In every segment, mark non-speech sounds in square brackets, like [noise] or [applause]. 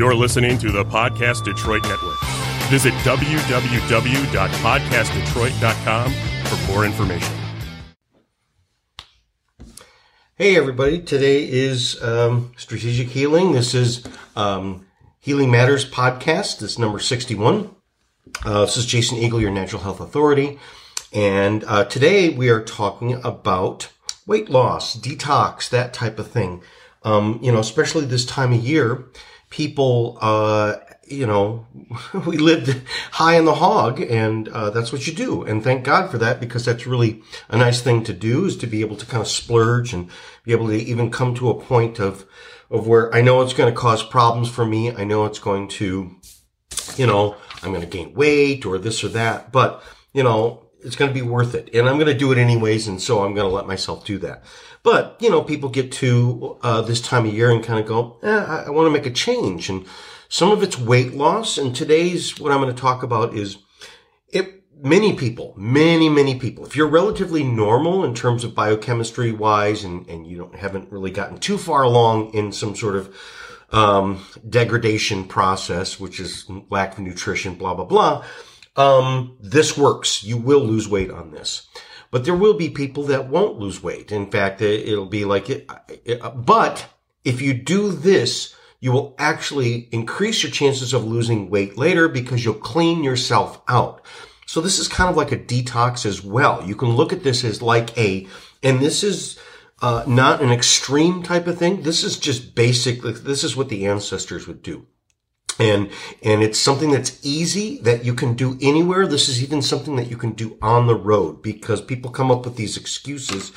You're listening to the Podcast Detroit Network. Visit www.podcastdetroit.com for more information. Hey, everybody. Today is um, Strategic Healing. This is um, Healing Matters podcast. This is number 61. Uh, this is Jason Eagle, your natural health authority. And uh, today we are talking about weight loss, detox, that type of thing. Um, you know, especially this time of year, people, uh, you know, [laughs] we lived high in the hog and, uh, that's what you do. And thank God for that because that's really a nice thing to do is to be able to kind of splurge and be able to even come to a point of, of where I know it's going to cause problems for me. I know it's going to, you know, I'm going to gain weight or this or that, but you know, it's going to be worth it. And I'm going to do it anyways. And so I'm going to let myself do that. But, you know, people get to uh, this time of year and kind of go, eh, I, I want to make a change. And some of it's weight loss. And today's what I'm going to talk about is it, many people, many, many people, if you're relatively normal in terms of biochemistry wise and, and you don't, haven't really gotten too far along in some sort of um, degradation process, which is lack of nutrition, blah, blah, blah. Um, this works. You will lose weight on this. But there will be people that won't lose weight. In fact, it'll be like it, but if you do this, you will actually increase your chances of losing weight later because you'll clean yourself out. So this is kind of like a detox as well. You can look at this as like a, and this is, uh, not an extreme type of thing. This is just basic. This is what the ancestors would do. And, and it's something that's easy that you can do anywhere. This is even something that you can do on the road because people come up with these excuses,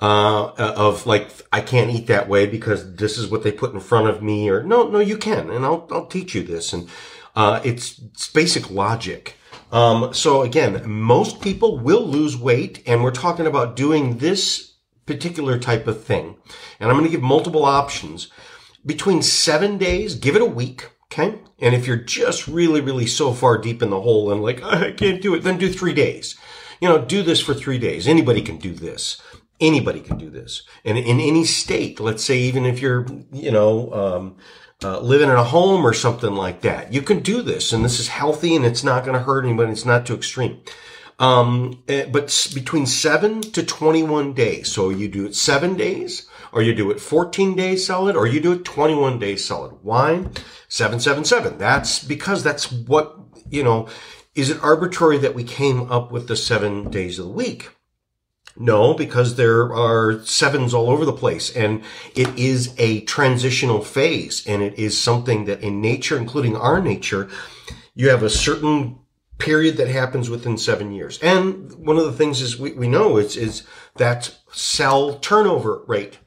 uh, of like, I can't eat that way because this is what they put in front of me or no, no, you can. And I'll, I'll teach you this. And, uh, it's, it's basic logic. Um, so again, most people will lose weight and we're talking about doing this particular type of thing. And I'm going to give multiple options between seven days, give it a week Okay. And if you're just really, really so far deep in the hole and like, I can't do it, then do three days. You know, do this for three days. Anybody can do this. Anybody can do this. And in any state, let's say even if you're, you know, um, uh, living in a home or something like that, you can do this. And this is healthy and it's not going to hurt anybody. It's not too extreme. Um, eh, but between seven to 21 days. So you do it seven days or you do it 14 days solid or you do it 21 days solid. Why? 777. That's because that's what, you know, is it arbitrary that we came up with the seven days of the week? No, because there are sevens all over the place and it is a transitional phase and it is something that in nature, including our nature, you have a certain period that happens within seven years. And one of the things is we, we know is, is that cell turnover rate.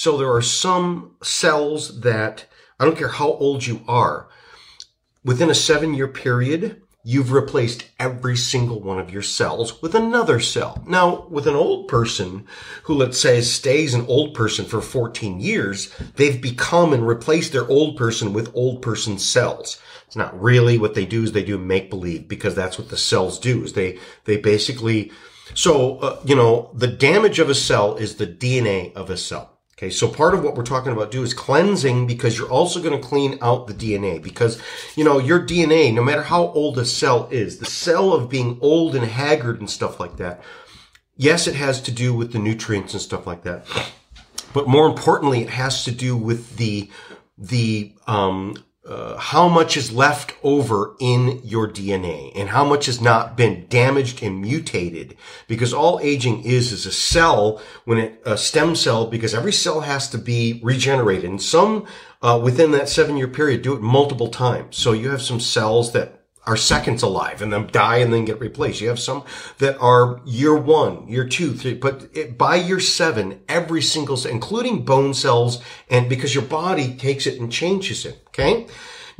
So there are some cells that, I don't care how old you are, within a seven year period, you've replaced every single one of your cells with another cell. Now, with an old person who, let's say, stays an old person for 14 years, they've become and replaced their old person with old person cells. It's not really what they do is they do make believe because that's what the cells do is they, they basically, so, uh, you know, the damage of a cell is the DNA of a cell. Okay, so part of what we're talking about do is cleansing because you're also going to clean out the DNA because, you know, your DNA, no matter how old a cell is, the cell of being old and haggard and stuff like that, yes, it has to do with the nutrients and stuff like that. But more importantly, it has to do with the, the, um, uh, how much is left over in your DNA and how much has not been damaged and mutated because all aging is is a cell when it a stem cell because every cell has to be regenerated and some uh, within that seven year period do it multiple times. So you have some cells that are seconds alive and then die and then get replaced. You have some that are year one, year two, three, but it, by year seven, every single, including bone cells, and because your body takes it and changes it. Okay.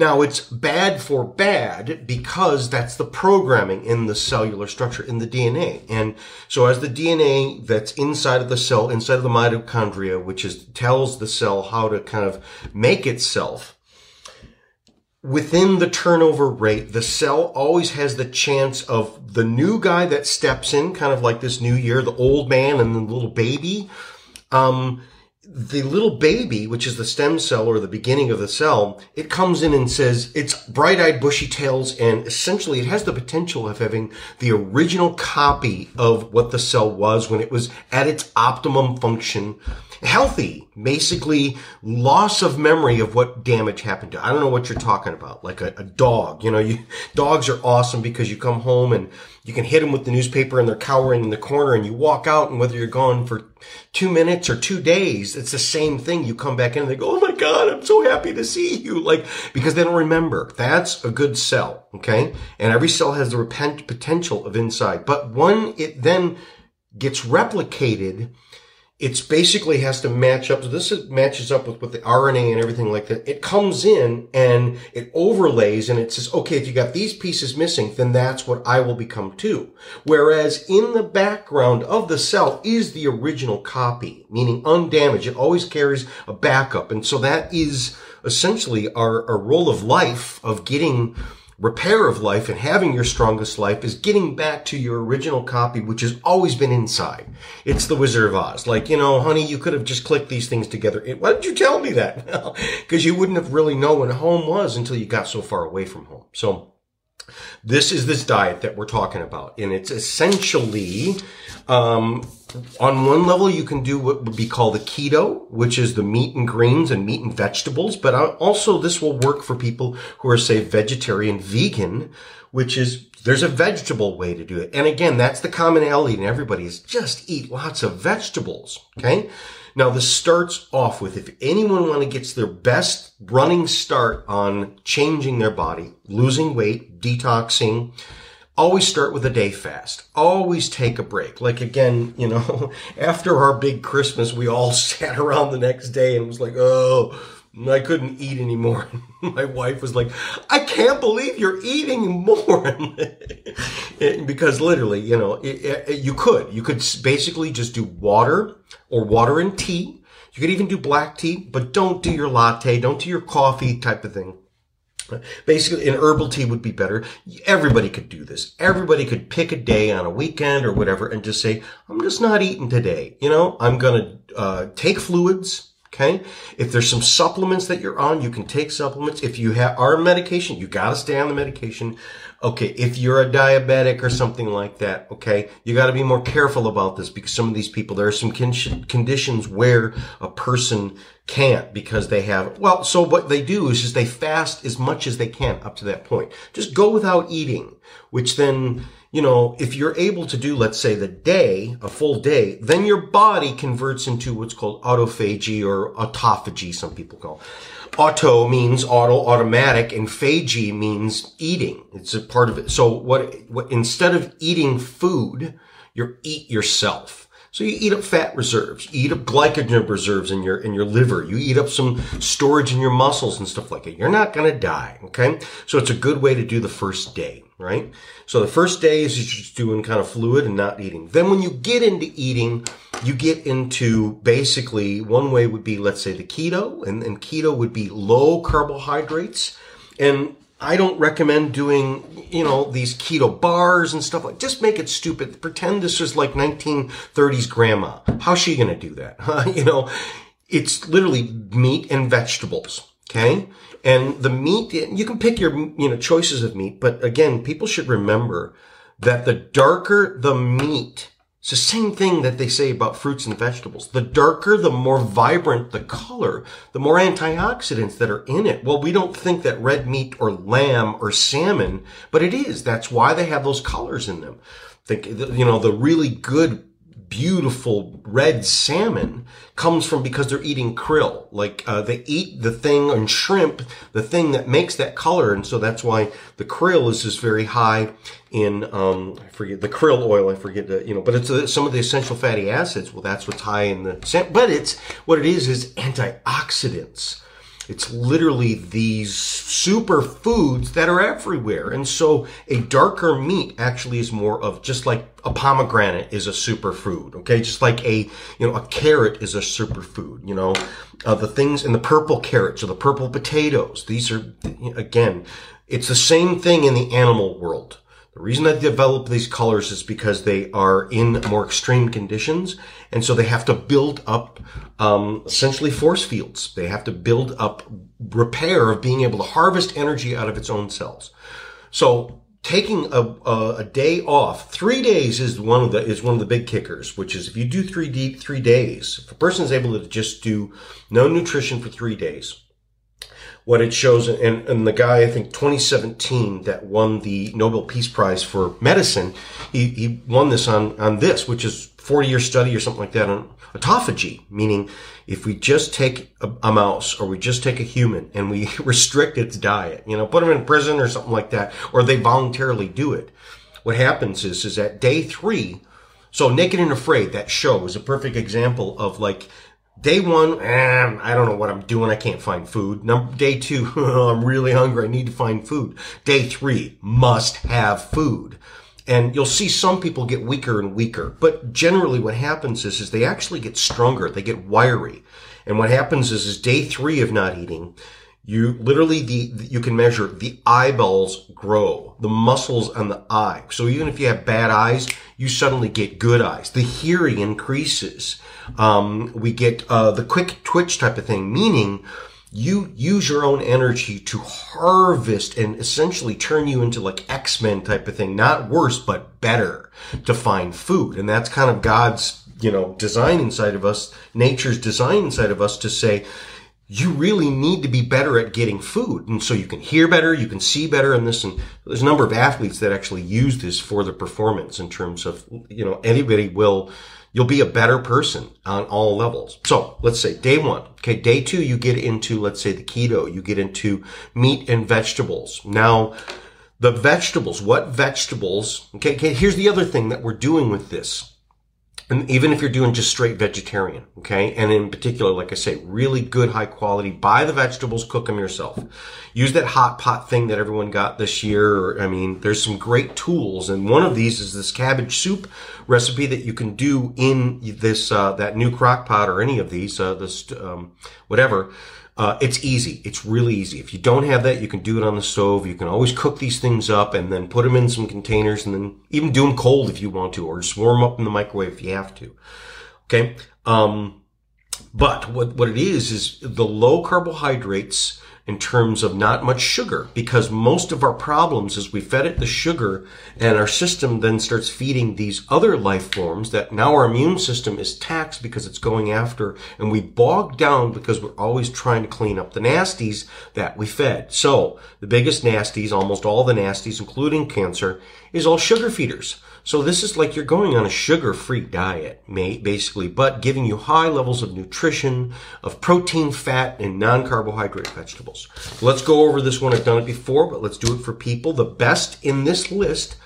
Now it's bad for bad because that's the programming in the cellular structure, in the DNA. And so as the DNA that's inside of the cell, inside of the mitochondria, which is tells the cell how to kind of make itself, within the turnover rate, the cell always has the chance of the new guy that steps in, kind of like this new year, the old man and the little baby. Um, the little baby, which is the stem cell or the beginning of the cell, it comes in and says it's bright-eyed, bushy tails, and essentially it has the potential of having the original copy of what the cell was when it was at its optimum function healthy, basically loss of memory of what damage happened to. I don't know what you're talking about. Like a, a, dog, you know, you, dogs are awesome because you come home and you can hit them with the newspaper and they're cowering in the corner and you walk out and whether you're gone for two minutes or two days, it's the same thing. You come back in and they go, Oh my God, I'm so happy to see you. Like, because they don't remember. That's a good cell. Okay. And every cell has the repent potential of inside, but when it then gets replicated, it's basically has to match up. So this is, matches up with, with the RNA and everything like that. It comes in and it overlays and it says, okay, if you got these pieces missing, then that's what I will become too. Whereas in the background of the cell is the original copy, meaning undamaged. It always carries a backup. And so that is essentially our, our role of life of getting repair of life and having your strongest life is getting back to your original copy, which has always been inside. It's the Wizard of Oz. Like, you know, honey, you could have just clicked these things together. Why didn't you tell me that? [laughs] Because you wouldn't have really known what home was until you got so far away from home. So this is this diet that we're talking about. And it's essentially, um, on one level, you can do what would be called the keto, which is the meat and greens and meat and vegetables. But also this will work for people who are, say, vegetarian, vegan, which is there's a vegetable way to do it. And again, that's the commonality in everybody is just eat lots of vegetables. Okay. Now this starts off with if anyone want to get their best running start on changing their body, losing weight, detoxing, always start with a day fast. Always take a break. Like again, you know, [laughs] after our big Christmas, we all [laughs] sat around the next day and was like, oh, I couldn't eat anymore. [laughs] My wife was like, I can't believe you're eating more. because literally, you know, it, it, you could. You could basically just do water or water and tea. You could even do black tea, but don't do your latte. Don't do your coffee type of thing. Basically, an herbal tea would be better. Everybody could do this. Everybody could pick a day on a weekend or whatever and just say, I'm just not eating today. You know, I'm going to uh, take fluids. Okay. If there's some supplements that you're on, you can take supplements. If you have, are on medication, you got to stay on the medication. Okay. If you're a diabetic or something like that, okay, you got to be more careful about this because some of these people, there are some conditions where a person can't because they have, well, so what they do is just they fast as much as they can up to that point. Just go without eating, which then, you know, if you're able to do, let's say the day, a full day, then your body converts into what's called autophagy or autophagy, some people call. Auto means auto, automatic, and phagy means eating. It's a part of it. So what, what instead of eating food, you eat yourself. So you eat up fat reserves, you eat up glycogen reserves in your, in your liver, you eat up some storage in your muscles and stuff like that. You're not going to die. Okay. So it's a good way to do the first day, right? So the first day is just doing kind of fluid and not eating. Then when you get into eating, you get into basically one way would be, let's say the keto and, and keto would be low carbohydrates and I don't recommend doing, you know, these keto bars and stuff like, just make it stupid. Pretend this was like 1930s grandma. How's she going to do that? [laughs] you know, it's literally meat and vegetables. Okay. And the meat, you can pick your, you know, choices of meat, but again, people should remember that the darker the meat, it's the same thing that they say about fruits and vegetables. The darker, the more vibrant the color, the more antioxidants that are in it. Well, we don't think that red meat or lamb or salmon, but it is. That's why they have those colors in them. Think, you know, the really good beautiful red salmon comes from because they're eating krill. Like uh, they eat the thing on shrimp, the thing that makes that color, and so that's why the krill is just very high in um, I forget the krill oil. I forget the you know, but it's uh, some of the essential fatty acids. Well, that's what's high in the but it's what it is is antioxidants. It's literally these super foods that are everywhere. And so a darker meat actually is more of just like a pomegranate is a superfood. Okay. Just like a, you know, a carrot is a superfood, you know, uh, the things in the purple carrots or the purple potatoes. These are, again, it's the same thing in the animal world. The reason I develop these colors is because they are in more extreme conditions, and so they have to build up um, essentially force fields. They have to build up repair of being able to harvest energy out of its own cells. So taking a, a, a, day off, three days is one of the is one of the big kickers. Which is if you do three d three days, if a person is able to just do no nutrition for three days, what it shows, and, and the guy, I think 2017 that won the Nobel Peace Prize for medicine, he, he won this on, on this, which is 40 year study or something like that on autophagy, meaning if we just take a, a, mouse or we just take a human and we [laughs] restrict its diet, you know, put them in prison or something like that, or they voluntarily do it. What happens is, is at day three, so Naked and Afraid, that show is a perfect example of like Day one, eh, I don't know what I'm doing. I can't find food. Number, day two, [laughs] I'm really hungry. I need to find food. Day three, must have food. And you'll see some people get weaker and weaker. But generally what happens is, is they actually get stronger. They get wiry. And what happens is, is day three of not eating, you literally the you can measure the eyeballs grow, the muscles on the eye. So even if you have bad eyes, you suddenly get good eyes. The hearing increases. Um, we get uh, the quick twitch type of thing, meaning you use your own energy to harvest and essentially turn you into like X-Men type of thing. Not worse, but better to find food. And that's kind of God's, you know, design inside of us, nature's design inside of us to say, you really need to be better at getting food. And so you can hear better, you can see better in this. And there's a number of athletes that actually use this for their performance in terms of, you know, anybody will, you'll be a better person on all levels. So let's say day one. Okay. Day two, you get into, let's say the keto, you get into meat and vegetables. Now, the vegetables, what vegetables? Okay. okay here's the other thing that we're doing with this and even if you're doing just straight vegetarian, okay? And in particular, like I say, really good, high quality, buy the vegetables, cook them yourself. Use that hot pot thing that everyone got this year. I mean, there's some great tools. And one of these is this cabbage soup recipe that you can do in this, uh, that new crock pot or any of these, uh, this, um, whatever. Uh, it's easy. It's really easy. If you don't have that, you can do it on the stove. You can always cook these things up and then put them in some containers and then even do them cold if you want to, or just warm up in the microwave if you have to. Okay. Um, but what, what it is, is the low carbohydrates in terms of not much sugar because most of our problems is we fed it the sugar and our system then starts feeding these other life forms that now our immune system is taxed because it's going after and we bog down because we're always trying to clean up the nasties that we fed. So the biggest nasties, almost all the nasties, including cancer, is all sugar feeders. So this is like you're going on a sugar-free diet, mate, basically, but giving you high levels of nutrition, of protein, fat, and non-carbohydrate vegetables. Let's go over this one. I've done it before, but let's do it for people. The best in this list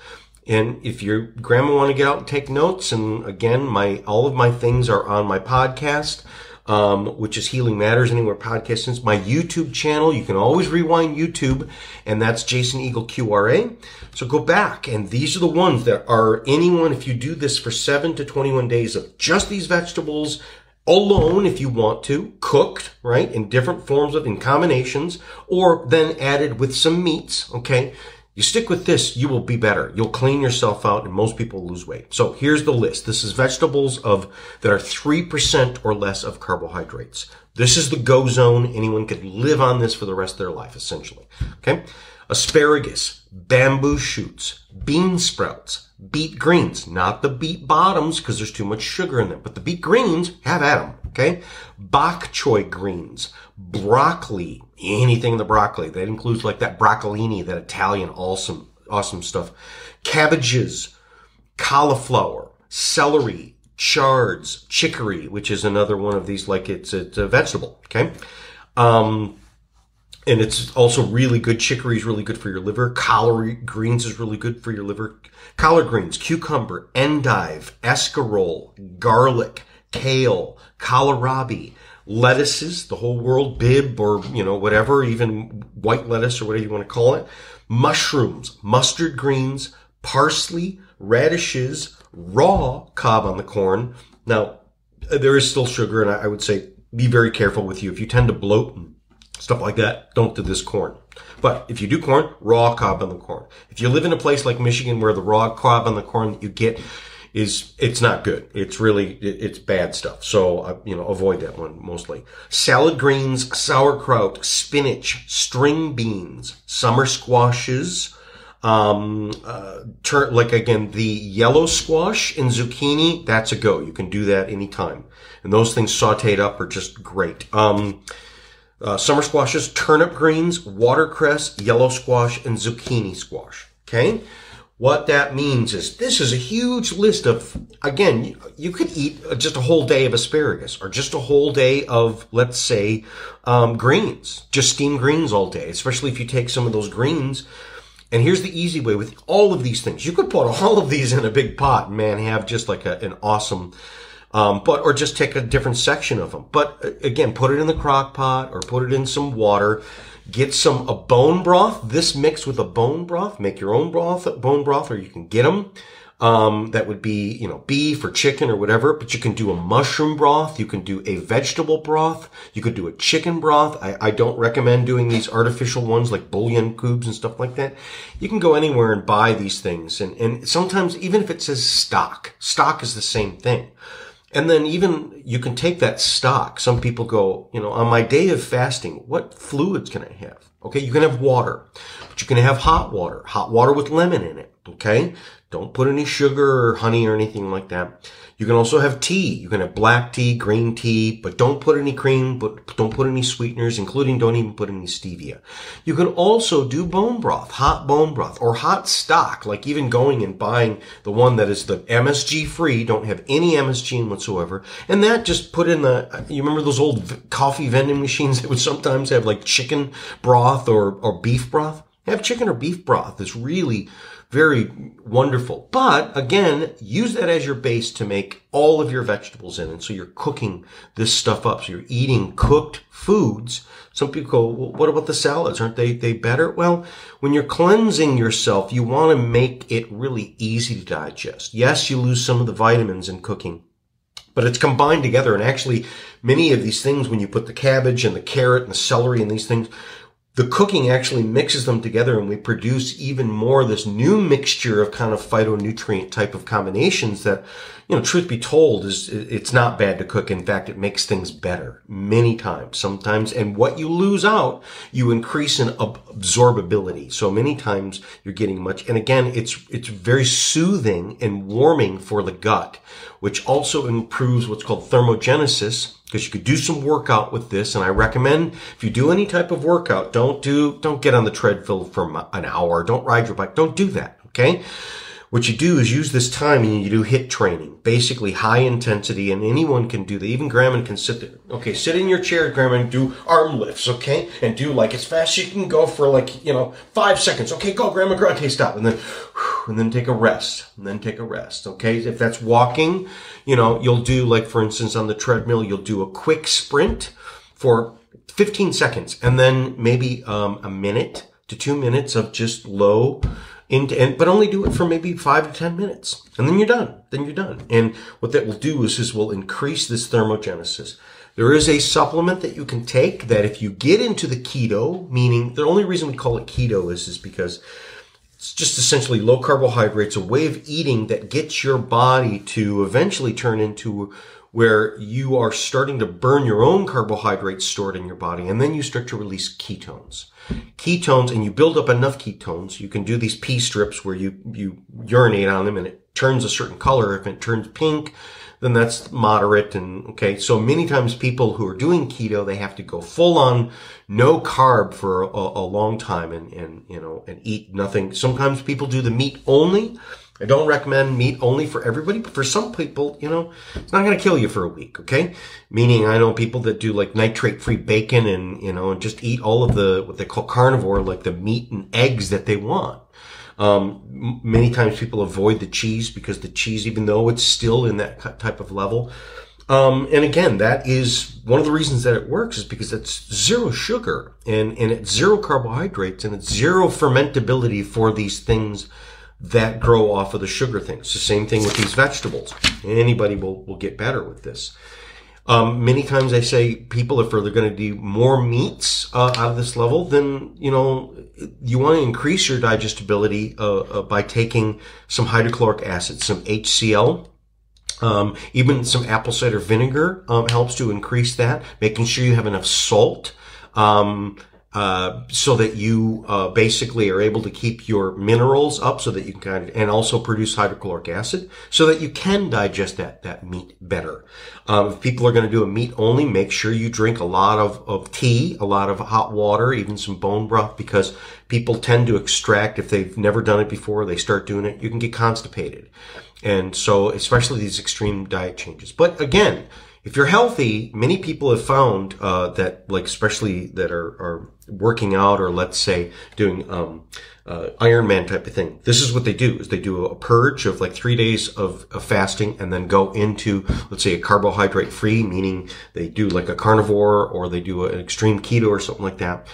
and if your grandma want to get out and take notes, and again, my all of my things are on my podcast um, which is Healing Matters Anywhere podcast. It's my YouTube channel. You can always rewind YouTube, and that's Jason Eagle QRA. So go back, and these are the ones that are anyone, if you do this for 7 to 21 days of just these vegetables, alone if you want to, cooked, right, in different forms of, in combinations, or then added with some meats, okay? You stick with this, you will be better. You'll clean yourself out and most people lose weight. So here's the list. This is vegetables of that are 3% or less of carbohydrates. This is the go zone. Anyone could live on this for the rest of their life, essentially. Okay. Asparagus, bamboo shoots, bean sprouts, beet greens, not the beet bottoms because there's too much sugar in them, but the beet greens, have at them. Okay. Bok choy greens, broccoli, anything in the broccoli. That includes like that broccolini, that Italian awesome, awesome stuff. Cabbages, cauliflower, celery, chards, chicory, which is another one of these, like it's, it's a vegetable. Okay. Um, and it's also really good. Chicory is really good for your liver. Collard greens is really good for your liver. Collard greens, cucumber, endive, escarole, garlic, kale, kohlrabi, lettuces, the whole world, Bibb or, you know, whatever, even white lettuce or whatever you want to call it, mushrooms, mustard greens, parsley, radishes, raw cob on the corn. Now, there is still sugar and I would say be very careful with you. If you tend to bloat and stuff like that. Don't do this corn. But if you do corn, raw cob on the corn. If you live in a place like Michigan where the raw cob on the corn that you get is it's not good. It's really it's bad stuff. So uh, you know avoid that one mostly. Salad greens, sauerkraut, spinach, string beans, summer squashes. Um, uh, turn like again the yellow squash and zucchini. That's a go. You can do that anytime. And those things sautéed up are just great. Um, uh, summer squashes, turnip greens, watercress, yellow squash, and zucchini squash. Okay. What that means is this is a huge list of, again, you, you could eat just a whole day of asparagus or just a whole day of, let's say, um, greens, just steamed greens all day, especially if you take some of those greens. And here's the easy way with all of these things. You could put all of these in a big pot and man, have just like a, an awesome, um, but, or just take a different section of them. But uh, again, put it in the crock pot or put it in some water Get some a bone broth. This mixed with a bone broth. Make your own broth, bone broth, or you can get them. Um, that would be, you know, beef or chicken or whatever, but you can do a mushroom broth. You can do a vegetable broth. You could do a chicken broth. I, I don't recommend doing these artificial ones like bouillon cubes and stuff like that. You can go anywhere and buy these things. And, and sometimes even if it says stock, stock is the same thing. And then even you can take that stock. Some people go, you know, on my day of fasting, what fluids can I have? Okay. You can have water, but you can have hot water, hot water with lemon in it. Okay. Don't put any sugar or honey or anything like that. You can also have tea. You can have black tea, green tea, but don't put any cream, but don't put any sweeteners, including don't even put any stevia. You can also do bone broth, hot bone broth, or hot stock, like even going and buying the one that is the MSG free, don't have any MSG in whatsoever. And that just put in the, you remember those old coffee vending machines [laughs] that would sometimes have like chicken broth or, or beef broth? Have chicken or beef broth. It's really, very wonderful. But again, use that as your base to make all of your vegetables in. And so you're cooking this stuff up. So you're eating cooked foods. Some people go, well, what about the salads? Aren't they, they better? Well, when you're cleansing yourself, you want to make it really easy to digest. Yes, you lose some of the vitamins in cooking, but it's combined together. And actually, many of these things, when you put the cabbage and the carrot and the celery and these things, the cooking actually mixes them together and we produce even more this new mixture of kind of phytonutrient type of combinations that, you know, truth be told is it's not bad to cook. In fact, it makes things better many times, sometimes. And what you lose out, you increase in absorbability. So many times you're getting much. And again, it's, it's very soothing and warming for the gut, which also improves what's called thermogenesis because you could do some workout with this. And I recommend if you do any type of workout, don't do, don't get on the treadmill for an hour. Don't ride your bike. Don't do that. Okay. What you do is use this time and you do HIIT training, basically high intensity, and anyone can do that. Even grandma can sit there. Okay, sit in your chair, grandma, and do arm lifts, okay? And do like as fast as you can go for like, you know, five seconds. Okay, go, grandma, grandma, okay, stop. And then, and then take a rest, and then take a rest, okay? If that's walking, you know, you'll do like, for instance, on the treadmill, you'll do a quick sprint for 15 seconds, and then maybe um, a minute to two minutes of just low into, and, but only do it for maybe five to 10 minutes. And then you're done. Then you're done. And what that will do is, is will increase this thermogenesis. There is a supplement that you can take that if you get into the keto, meaning the only reason we call it keto is, is because it's just essentially low carbohydrates, a way of eating that gets your body to eventually turn into where you are starting to burn your own carbohydrates stored in your body and then you start to release ketones ketones and you build up enough ketones, you can do these pee strips where you, you urinate on them and it turns a certain color. If it turns pink, then that's moderate. And okay. So many times people who are doing keto, they have to go full on no carb for a, a long time and, and, you know, and eat nothing. Sometimes people do the meat only. I don't recommend meat only for everybody, but for some people, you know, it's not going to kill you for a week. Okay. Meaning I know people that do like nitrate free bacon and, you know, and just eat all of the, what they call carnivore, like the meat and eggs that they want. Um, many times people avoid the cheese because the cheese, even though it's still in that type of level, um, and again, that is one of the reasons that it works is because it's zero sugar and, and it's zero carbohydrates and it's zero fermentability for these things that grow off of the sugar things. The same thing with these vegetables. Anybody will, will get better with this. Um, many times I say people, if they're going to do more meats uh, out of this level, then you know you want to increase your digestibility uh, uh, by taking some hydrochloric acid, some HCl. Um, even some apple cider vinegar um, helps to increase that. Making sure you have enough salt. Um, uh, so that you uh, basically are able to keep your minerals up so that you can kind of, and also produce hydrochloric acid so that you can digest that, that meat better. Um, if people are going to do a meat only, make sure you drink a lot of, of tea, a lot of hot water, even some bone broth because people tend to extract if they've never done it before, they start doing it, you can get constipated. And so, especially these extreme diet changes. But again, if you're healthy, many people have found uh, that, like especially that are, are working out or let's say doing um, uh, Ironman type of thing. This is what they do: is they do a purge of like three days of, of fasting and then go into let's say a carbohydrate free, meaning they do like a carnivore or they do an extreme keto or something like that.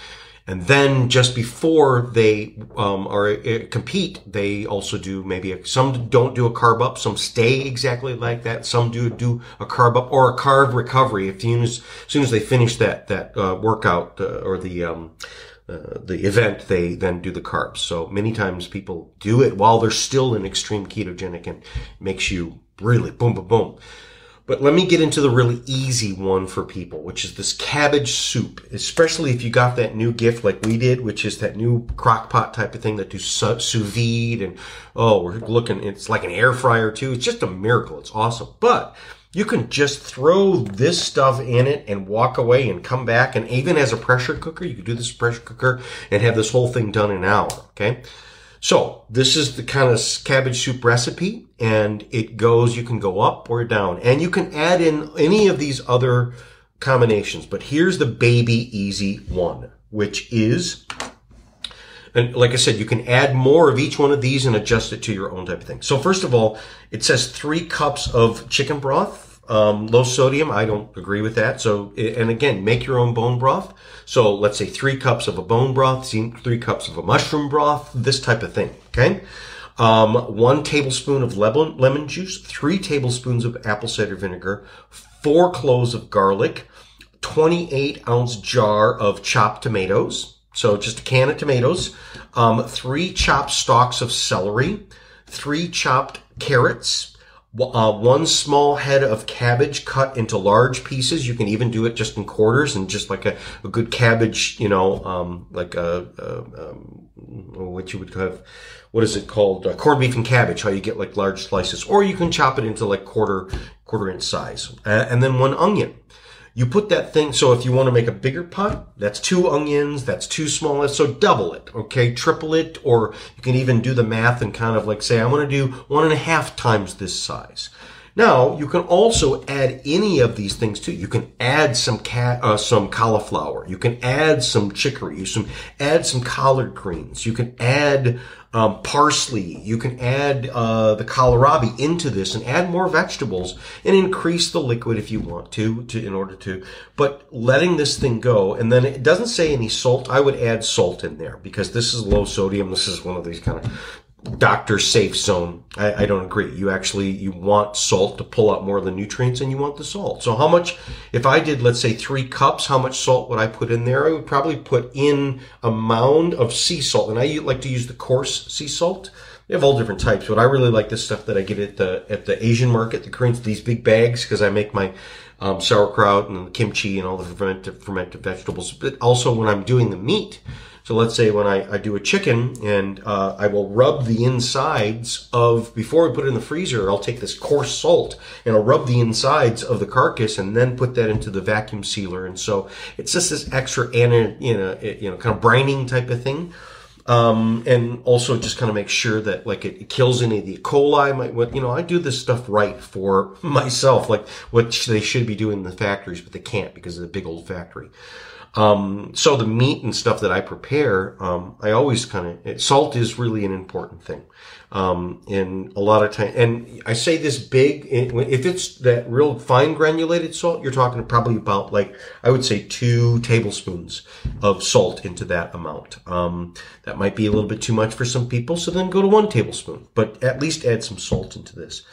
And then just before they um, are uh, compete, they also do maybe a, some don't do a carb up, some stay exactly like that. Some do do a carb up or a carb recovery. If as, as soon as they finish that that uh, workout uh, or the um, uh, the event, they then do the carbs. So many times people do it while they're still in extreme ketogenic and makes you really boom boom boom. But let me get into the really easy one for people, which is this cabbage soup, especially if you got that new gift like we did, which is that new crock pot type of thing that do sous vide and, oh, we're looking, it's like an air fryer too. It's just a miracle. It's awesome. But you can just throw this stuff in it and walk away and come back. And even as a pressure cooker, you can do this pressure cooker and have this whole thing done in an hour. Okay. So this is the kind of cabbage soup recipe and it goes, you can go up or down and you can add in any of these other combinations. But here's the baby easy one, which is, and like I said, you can add more of each one of these and adjust it to your own type of thing. So first of all, it says three cups of chicken broth um, low sodium, I don't agree with that. So, and again, make your own bone broth. So let's say three cups of a bone broth, three cups of a mushroom broth, this type of thing. Okay. Um, one tablespoon of lemon, lemon juice, three tablespoons of apple cider vinegar, four cloves of garlic, 28 ounce jar of chopped tomatoes. So just a can of tomatoes, um, three chopped stalks of celery, three chopped carrots, uh, one small head of cabbage cut into large pieces. You can even do it just in quarters and just like a, a good cabbage, you know, um, like a, a um, what you would have, what is it called? Uh, corned beef and cabbage, how you get like large slices. Or you can chop it into like quarter, quarter inch size. Uh, and then one onion. You put that thing, so if you want to make a bigger pot, that's two onions, that's two small, so double it, okay? Triple it, or you can even do the math and kind of like say, I want to do one and a half times this size. Now, you can also add any of these things too. You can add some cat, uh, some cauliflower. You can add some chicory. You can add some collard greens. You can add um, parsley. You can add uh, the kohlrabi into this and add more vegetables and increase the liquid if you want to, to in order to. But letting this thing go, and then it doesn't say any salt. I would add salt in there because this is low sodium. This is one of these kind of doctor safe zone. I, I, don't agree. You actually, you want salt to pull out more of the nutrients and you want the salt. So how much, if I did, let's say three cups, how much salt would I put in there? I would probably put in a mound of sea salt. And I like to use the coarse sea salt. They have all different types, but I really like this stuff that I get at the, at the Asian market, the Koreans, these big bags, because I make my, um, sauerkraut and kimchi and all the fermented, fermented vegetables. But also when I'm doing the meat, so let's say when I, I do a chicken and uh, I will rub the insides of, before we put it in the freezer, I'll take this coarse salt and I'll rub the insides of the carcass and then put that into the vacuum sealer. And so it's just this extra, you know, you know, kind of brining type of thing. Um, and also just kind of make sure that like it, kills any of the E. coli. What, you know, I do this stuff right for [laughs] myself, like what they should be doing in the factories, but they can't because of the big old factory. Um, so the meat and stuff that I prepare, um, I always kind of, salt is really an important thing. Um, and a lot of time, and I say this big, if it's that real fine granulated salt, you're talking probably about like, I would say two tablespoons of salt into that amount. Um, that might be a little bit too much for some people. So then go to one tablespoon, but at least add some salt into this.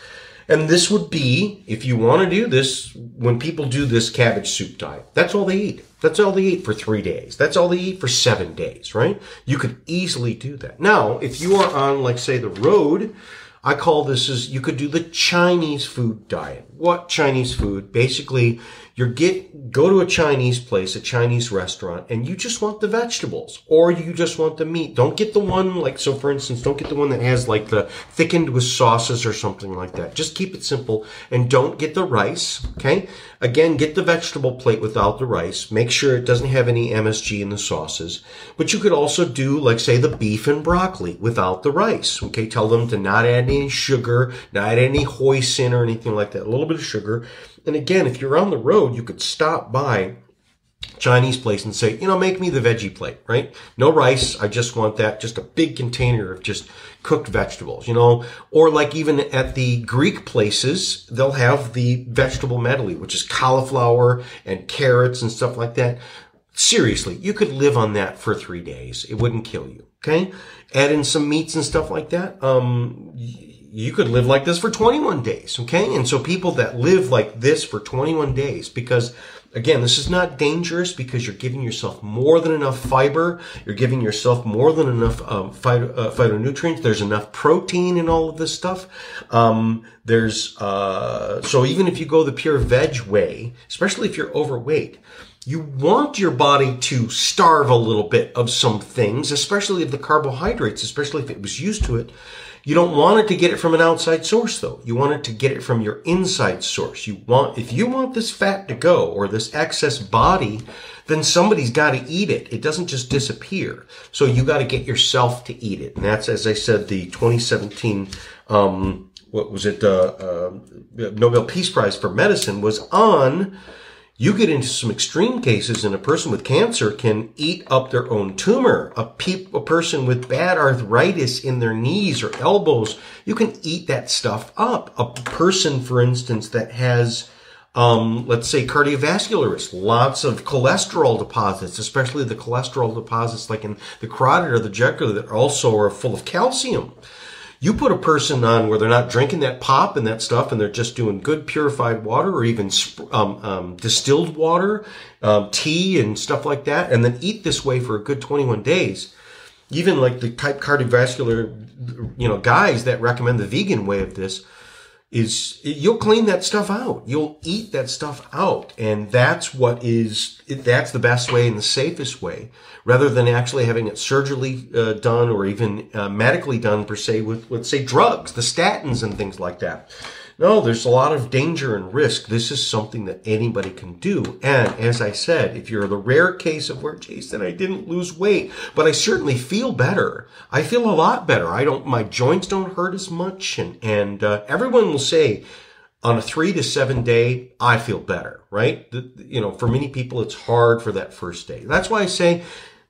And this would be, if you want to do this, when people do this cabbage soup diet, that's all they eat. That's all they eat for three days. That's all they eat for seven days, right? You could easily do that. Now, if you are on, like, say, the road, I call this as you could do the Chinese food diet. What Chinese food? Basically, you get go to a Chinese place, a Chinese restaurant, and you just want the vegetables, or you just want the meat. Don't get the one like so. For instance, don't get the one that has like the thickened with sauces or something like that. Just keep it simple, and don't get the rice. Okay. Again, get the vegetable plate without the rice. Make sure it doesn't have any MSG in the sauces. But you could also do like say the beef and broccoli without the rice. Okay. Tell them to not add any sugar, not add any hoisin or anything like that. A little bit of sugar and again, if you're on the road, you could stop by Chinese place and say, you know, make me the veggie plate, right? No rice. I just want that. Just a big container of just cooked vegetables, you know, or like even at the Greek places, they'll have the vegetable medley, which is cauliflower and carrots and stuff like that. Seriously, you could live on that for three days. It wouldn't kill you. Okay. Add in some meats and stuff like that. Um, you could live like this for 21 days. Okay. And so people that live like this for 21 days, because again, this is not dangerous because you're giving yourself more than enough fiber. You're giving yourself more than enough um, phyto, uh, phytonutrients. There's enough protein in all of this stuff. Um, there's, uh, so even if you go the pure veg way, especially if you're overweight, you want your body to starve a little bit of some things, especially of the carbohydrates, especially if it was used to it. You don't want it to get it from an outside source though. You want it to get it from your inside source. You want, if you want this fat to go or this excess body, then somebody's got to eat it. It doesn't just disappear. So you got to get yourself to eat it. And that's, as I said, the 2017, um, what was it, uh, uh, Nobel Peace Prize for Medicine was on you get into some extreme cases and a person with cancer can eat up their own tumor. A, pe- a person with bad arthritis in their knees or elbows, you can eat that stuff up. A person, for instance, that has, um, let's say cardiovascular risk, lots of cholesterol deposits, especially the cholesterol deposits like in the carotid or the jugular that also are full of calcium. You put a person on where they're not drinking that pop and that stuff, and they're just doing good purified water or even um, um, distilled water, um, tea and stuff like that, and then eat this way for a good 21 days. Even like the type cardiovascular, you know, guys that recommend the vegan way of this, is you'll clean that stuff out. You'll eat that stuff out. And that's what is, that's the best way and the safest way rather than actually having it surgically uh, done or even uh, medically done per se with, let's say drugs, the statins and things like that. No, there's a lot of danger and risk. This is something that anybody can do. And as I said, if you're the rare case of where Jason, I didn't lose weight, but I certainly feel better. I feel a lot better. I don't, my joints don't hurt as much. And, and, uh, everyone will say, on a three to seven day, I feel better, right? The, you know, for many people, it's hard for that first day. That's why I say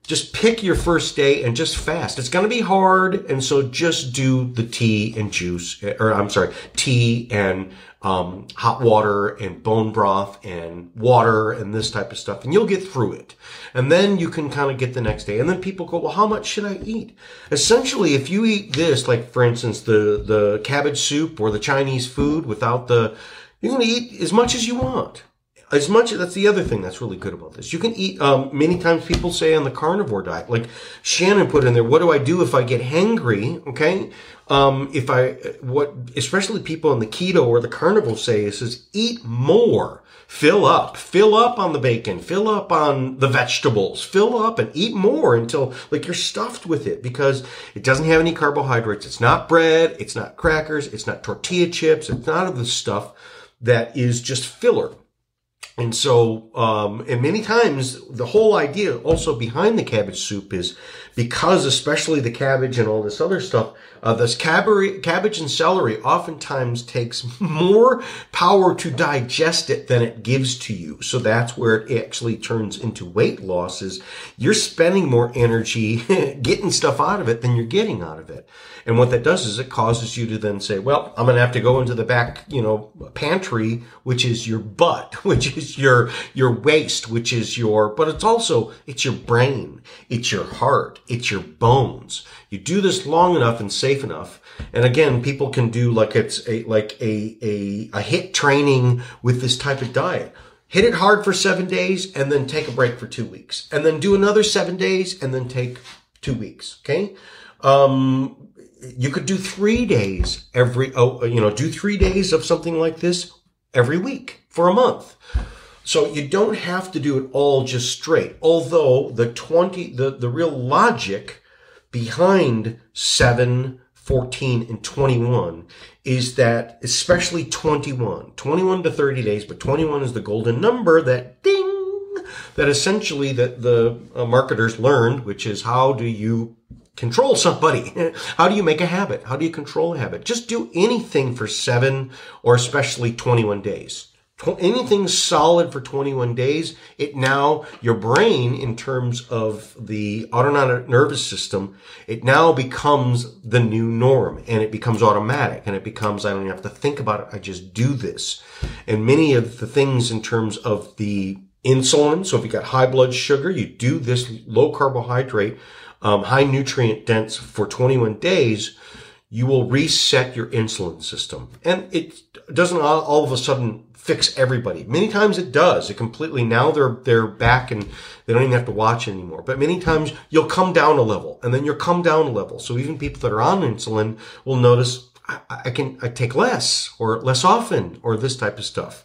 just pick your first day and just fast. It's going to be hard. And so just do the tea and juice, or I'm sorry, tea and um, hot water and bone broth and water and this type of stuff. And you'll get through it. And then you can kind of get the next day. And then people go, well, how much should I eat? Essentially, if you eat this, like for instance, the, the cabbage soup or the Chinese food without the, you're going to eat as much as you want as much as that's the other thing that's really good about this. You can eat. Um, many times people say on the carnivore diet, like Shannon put in there, what do I do if I get hangry? Okay, um, if I what especially people in the keto or the carnivore say is, is eat more, fill up, fill up on the bacon, fill up on the vegetables, fill up and eat more until like you're stuffed with it because it doesn't have any carbohydrates. It's not bread, it's not crackers, it's not tortilla chips, it's not of the stuff that is just filler. And so, um, and many times the whole idea also behind the cabbage soup is because especially the cabbage and all this other stuff, uh, this cabbage, cabbage and celery oftentimes takes [laughs] more power to digest it than it gives to you. So that's where it actually turns into weight losses. You're spending more energy [laughs] getting stuff out of it than you're getting out of it. And what that does is it causes you to then say, well, I'm going to have to go into the back, you know, pantry, which is your butt, [laughs] which is your, your waist, which is your, but it's also, it's your brain. It's your heart. It's your bones. You do this long enough and safe enough. And again, people can do like it's a, like a, a, a HIIT training with this type of diet. Hit it hard for seven days and then take a break for two weeks and then do another seven days and then take two weeks. Okay. Um, you could do three days every, oh, you know, do three days of something like this every week for a month. So you don't have to do it all just straight. Although the 20, the, the real logic behind 7, 14, and 21 is that especially 21, 21 to 30 days, but 21 is the golden number that ding, that essentially that the uh, marketers learned, which is how do you control somebody? [laughs] How do you make a habit? How do you control a habit? Just do anything for seven or especially 21 days anything solid for 21 days, it now, your brain, in terms of the autonomic nervous system, it now becomes the new norm and it becomes automatic and it becomes, I don't even have to think about it. I just do this. And many of the things in terms of the insulin, so if you got high blood sugar, you do this low carbohydrate, um, high nutrient dense for 21 days, you will reset your insulin system. And it doesn't all, all of a sudden fix everybody. Many times it does. It completely, now they're, they're back and they don't even have to watch anymore. But many times you'll come down a level and then you'll come down a level. So even people that are on insulin will notice I, I can, I take less or less often or this type of stuff.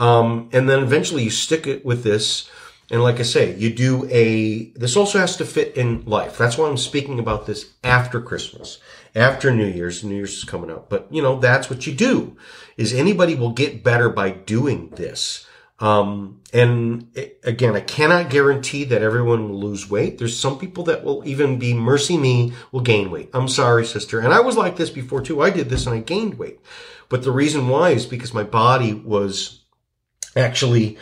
Um, and then eventually you stick it with this. And like I say, you do a, this also has to fit in life. That's why I'm speaking about this after Christmas after New Year's. New Year's is coming up, but you know, that's what you do is anybody will get better by doing this. Um, and it, again, I cannot guarantee that everyone will lose weight. There's some people that will even be mercy me will gain weight. I'm sorry, sister. And I was like this before too. I did this and I gained weight. But the reason why is because my body was actually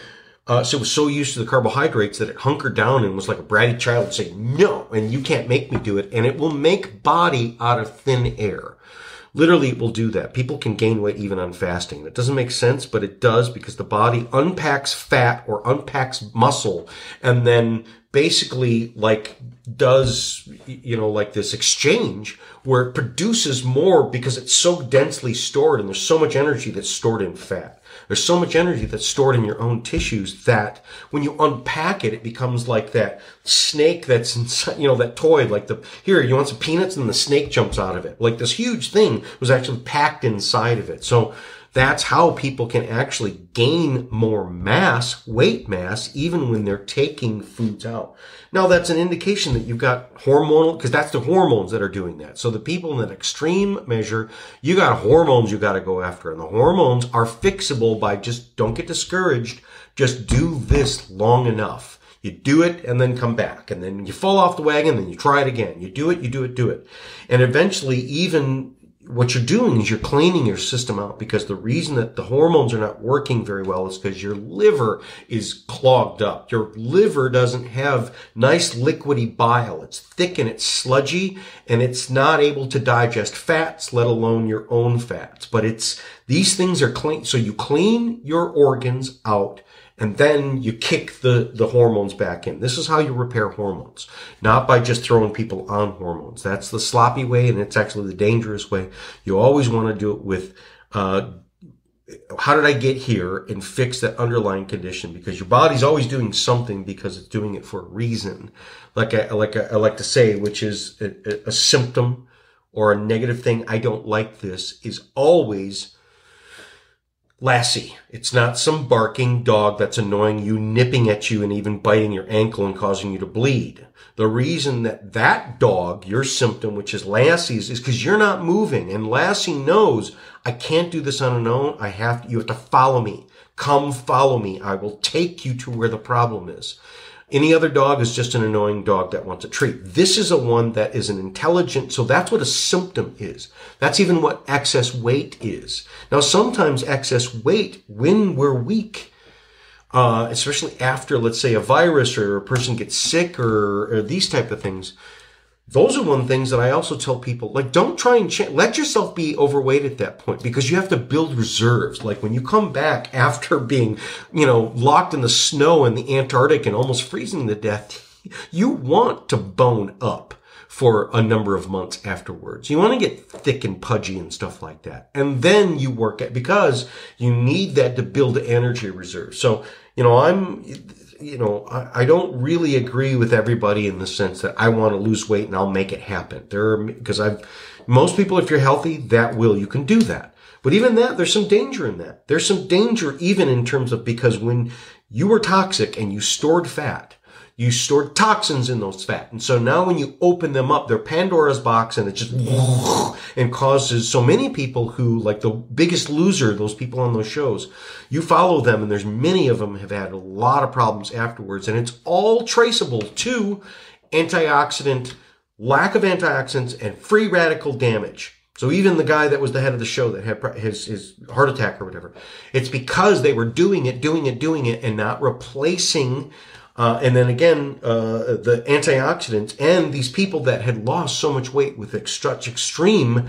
uh, so it was so used to the carbohydrates that it hunkered down and was like a bratty child saying, no, and you can't make me do it. And it will make body out of thin air. Literally, it will do that. People can gain weight even on fasting. That doesn't make sense, but it does because the body unpacks fat or unpacks muscle and then basically like does, you know, like this exchange where it produces more because it's so densely stored and there's so much energy that's stored in fat. There's so much energy that's stored in your own tissues that when you unpack it, it becomes like that snake that's inside, you know, that toy, like the, here, you want some peanuts and the snake jumps out of it. Like this huge thing was actually packed inside of it. So that's how people can actually gain more mass, weight mass, even when they're taking foods out. Now that's an indication that you've got hormonal, because that's the hormones that are doing that. So the people in that extreme measure, you got hormones you got to go after. And the hormones are fixable by just don't get discouraged. Just do this long enough. You do it and then come back and then you fall off the wagon, then you try it again. You do it, you do it, do it. And eventually even what you're doing is you're cleaning your system out because the reason that the hormones are not working very well is because your liver is clogged up. Your liver doesn't have nice liquidy bile. It's thick and it's sludgy and it's not able to digest fats, let alone your own fats. But it's, these things are clean. So you clean your organs out and then you kick the, the hormones back in. This is how you repair hormones, not by just throwing people on hormones. That's the sloppy way, and it's actually the dangerous way. You always want to do it with, uh, how did I get here and fix that underlying condition? Because your body's always doing something because it's doing it for a reason. Like I, like I, I like to say, which is a, a symptom or a negative thing. I don't like this is always Lassie. It's not some barking dog that's annoying you, nipping at you and even biting your ankle and causing you to bleed. The reason that that dog, your symptom, which is Lassie's, is because you're not moving. And Lassie knows I can't do this on my own. I have, you have to follow me. Come follow me. I will take you to where the problem is. Any other dog is just an annoying dog that wants a treat. This is a one that is an intelligent, so that's what a symptom is. That's even what excess weight is. Now, sometimes excess weight, when we're weak, uh, especially after, let's say, a virus or a person gets sick or, or these type of things, those are one things that I also tell people, like, don't try and ch- let yourself be overweight at that point because you have to build reserves. Like when you come back [laughs] after being, you know, locked in the snow in the Antarctic and almost freezing to death, [laughs] you want to bone up. for a number of months afterwards. You want to get thick and pudgy and stuff like that. And then you work at, because you need that to build energy reserve. So, you know, I'm, you know, I, I don't really agree with everybody in the sense that I want to lose weight and I'll make it happen. There because I've, most people, if you're healthy, that will, you can do that. But even that, there's some danger in that. There's some danger even in terms of because when you were toxic and you stored fat, you stored toxins in those fat. And so now when you open them up, they're Pandora's box and it just [laughs] and causes so many people who like the biggest loser, those people on those shows, you follow them and there's many of them have had a lot of problems afterwards. And it's all traceable to antioxidant, lack of antioxidants and free radical damage. So even the guy that was the head of the show that had his, his heart attack or whatever, it's because they were doing it, doing it, doing it and not replacing uh, and then again, uh, the antioxidants and these people that had lost so much weight with such extreme,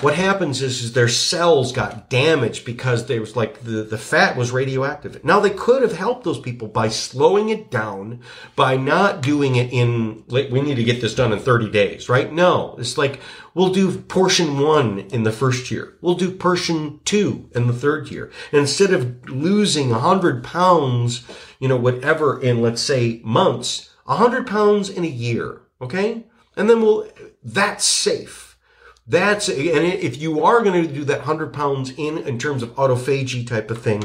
what happens is, is their cells got damaged because there was like the, the fat was radioactive. Now they could have helped those people by slowing it down, by not doing it in, like, we need to get this done in 30 days, right? No, it's like, we'll do portion one in the first year. We'll do portion two in the third year. And instead of losing a hundred pounds, you know, whatever in, let's say, months, a hundred pounds in a year. Okay. And then we'll, that's safe. That's, and if you are going to do that hundred pounds in, in terms of autophagy type of thing,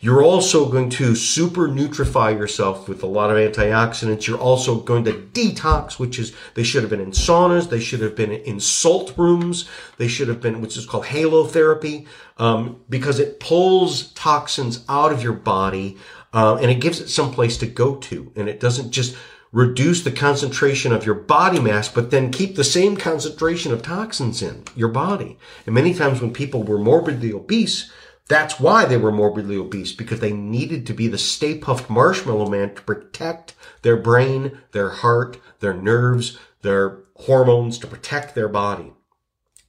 you're also going to super nutrify yourself with a lot of antioxidants. You're also going to detox, which is, they should have been in saunas. They should have been in salt rooms. They should have been, which is called halotherapy, um, because it pulls toxins out of your body uh, and it gives it some place to go to. And it doesn't just reduce the concentration of your body mass, but then keep the same concentration of toxins in your body. And many times when people were morbidly obese, that's why they were morbidly obese, because they needed to be the Stay Puft Marshmallow Man to protect their brain, their heart, their nerves, their hormones, to protect their body.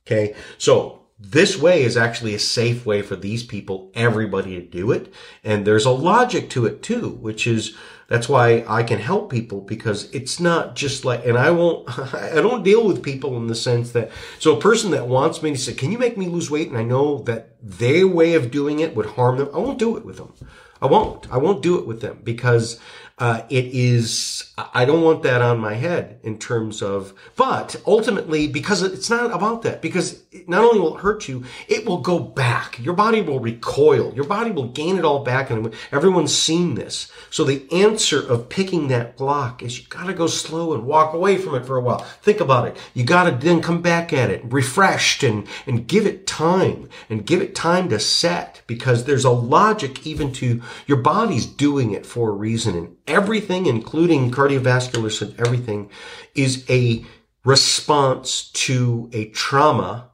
Okay. So this way is actually a safe way for these people, everybody to do it. And there's a logic to it too, which is, that's why I can help people because it's not just like, and I won't, [laughs] I don't deal with people in the sense that, so a person that wants me to say, can you make me lose weight? And I know that their way of doing it would harm them. I won't do it with them. I won't. I won't do it with them because uh, it is, I don't want that on my head in terms of, but ultimately, because it's not about that, because not only will it hurt you, it will go back. Your body will recoil. Your body will gain it all back. And everyone's seen this. So the answer of picking that block is you gotta go slow and walk away from it for a while. Think about it. You gotta then come back at it refreshed and, and give it time and give it time to set because there's a logic even to your body's doing it for a reason. And everything, including cardiovascular and everything, is a response to a trauma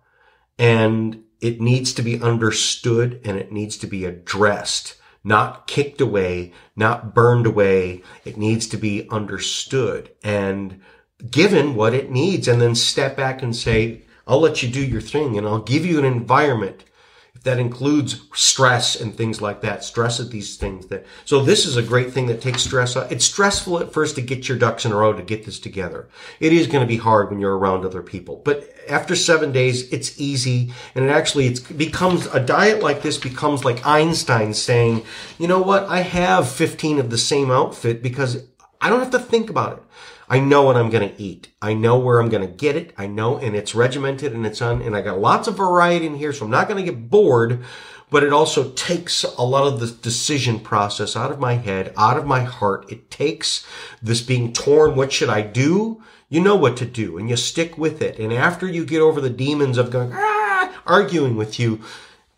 and it needs to be understood and it needs to be addressed, not kicked away, not burned away. It needs to be understood and given what it needs and then step back and say, I'll let you do your thing and I'll give you an environment that includes stress and things like that. Stress at these things that, so this is a great thing that takes stress out. It's stressful at first to get your ducks in a row to get this together. It is going to be hard when you're around other people, but after seven days, it's easy. And it actually, it becomes a diet like this becomes like Einstein saying, you know what? I have 15 of the same outfit because I don't have to think about it. I know what I'm going to eat. I know where I'm going to get it. I know, and it's regimented and it's on, and I got lots of variety in here, so I'm not going to get bored, but it also takes a lot of the decision process out of my head, out of my heart. It takes this being torn. What should I do? You know what to do and you stick with it. And after you get over the demons of going, ah, arguing with you,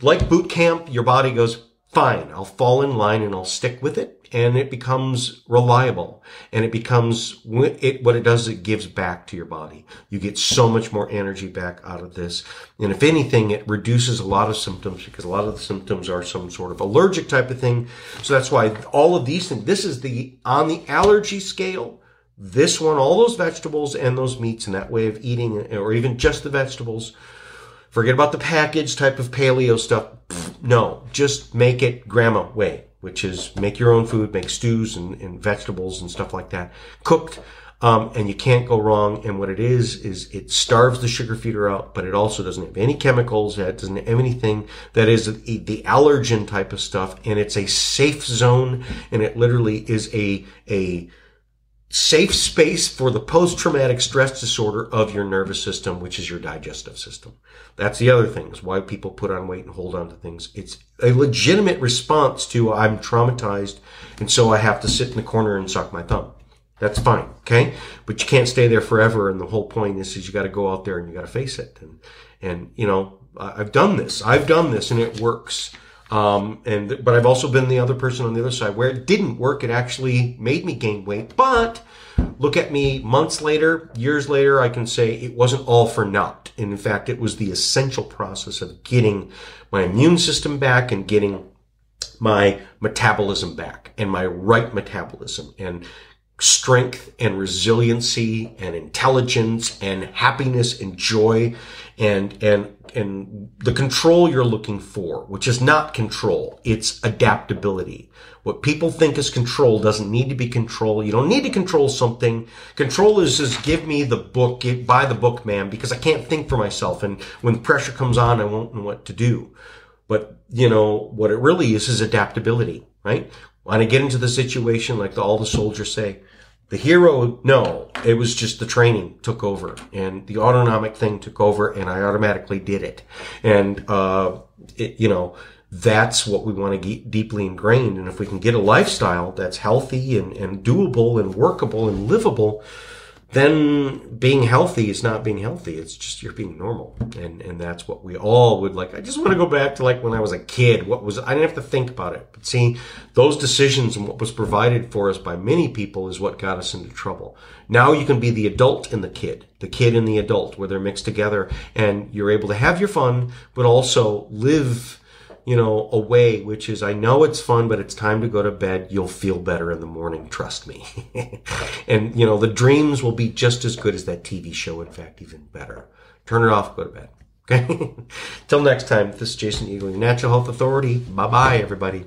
like boot camp, your body goes, fine, I'll fall in line and I'll stick with it and it becomes reliable and it becomes it what it does it gives back to your body. You get so much more energy back out of this. And if anything it reduces a lot of symptoms because a lot of the symptoms are some sort of allergic type of thing. So that's why all of these things this is the on the allergy scale this one all those vegetables and those meats and that way of eating or even just the vegetables forget about the package type of paleo stuff. No just make it grandma way which is make your own food, make stews and, and vegetables and stuff like that, cooked Um, and you can't go wrong. And what it is, is it starves the sugar feeder out, but it also doesn't have any chemicals. It doesn't have anything that is the allergen type of stuff. And it's a safe zone. And it literally is a, a, safe space for the post-traumatic stress disorder of your nervous system, which is your digestive system. That's the other thing is why people put on weight and hold on to things. It's a legitimate response to I'm traumatized and so I have to sit in the corner and suck my thumb. That's fine. Okay. But you can't stay there forever. And the whole point is, is you got to go out there and you got to face it. And, and, you know, I've done this. I've done this and it works. Um, and, but I've also been the other person on the other side where it didn't work. It actually made me gain weight. But look at me months later, years later, I can say it wasn't all for naught. And in fact, it was the essential process of getting my immune system back and getting my metabolism back and my right metabolism and strength and resiliency and intelligence and happiness and joy and, and, and the control you're looking for, which is not control. It's adaptability. What people think is control doesn't need to be control. You don't need to control something. Control is just give me the book, give, buy the book, man, because I can't think for myself. And when pressure comes on, I won't know what to do. But, you know, what it really is is adaptability, right? When I get into the situation, like the, all the soldiers say, the hero, no, it was just the training took over and the autonomic thing took over and I automatically did it. And, uh, it, you know, that's what we want to get deeply ingrained. And if we can get a lifestyle that's healthy and, and doable and workable and livable, then being healthy is not being healthy. It's just you're being normal. And, and that's what we all would like. I just want to go back to like when I was a kid. What was, I didn't have to think about it. But see, those decisions and what was provided for us by many people is what got us into trouble. Now you can be the adult and the kid, the kid and the adult where they're mixed together and you're able to have your fun, but also live you know, away, which is, I know it's fun, but it's time to go to bed. You'll feel better in the morning. Trust me. [laughs] and, you know, the dreams will be just as good as that TV show. In fact, even better. Turn it off, go to bed. [laughs] Okay. Till next time, this is Jason Eagle, your natural health authority. Bye bye, everybody.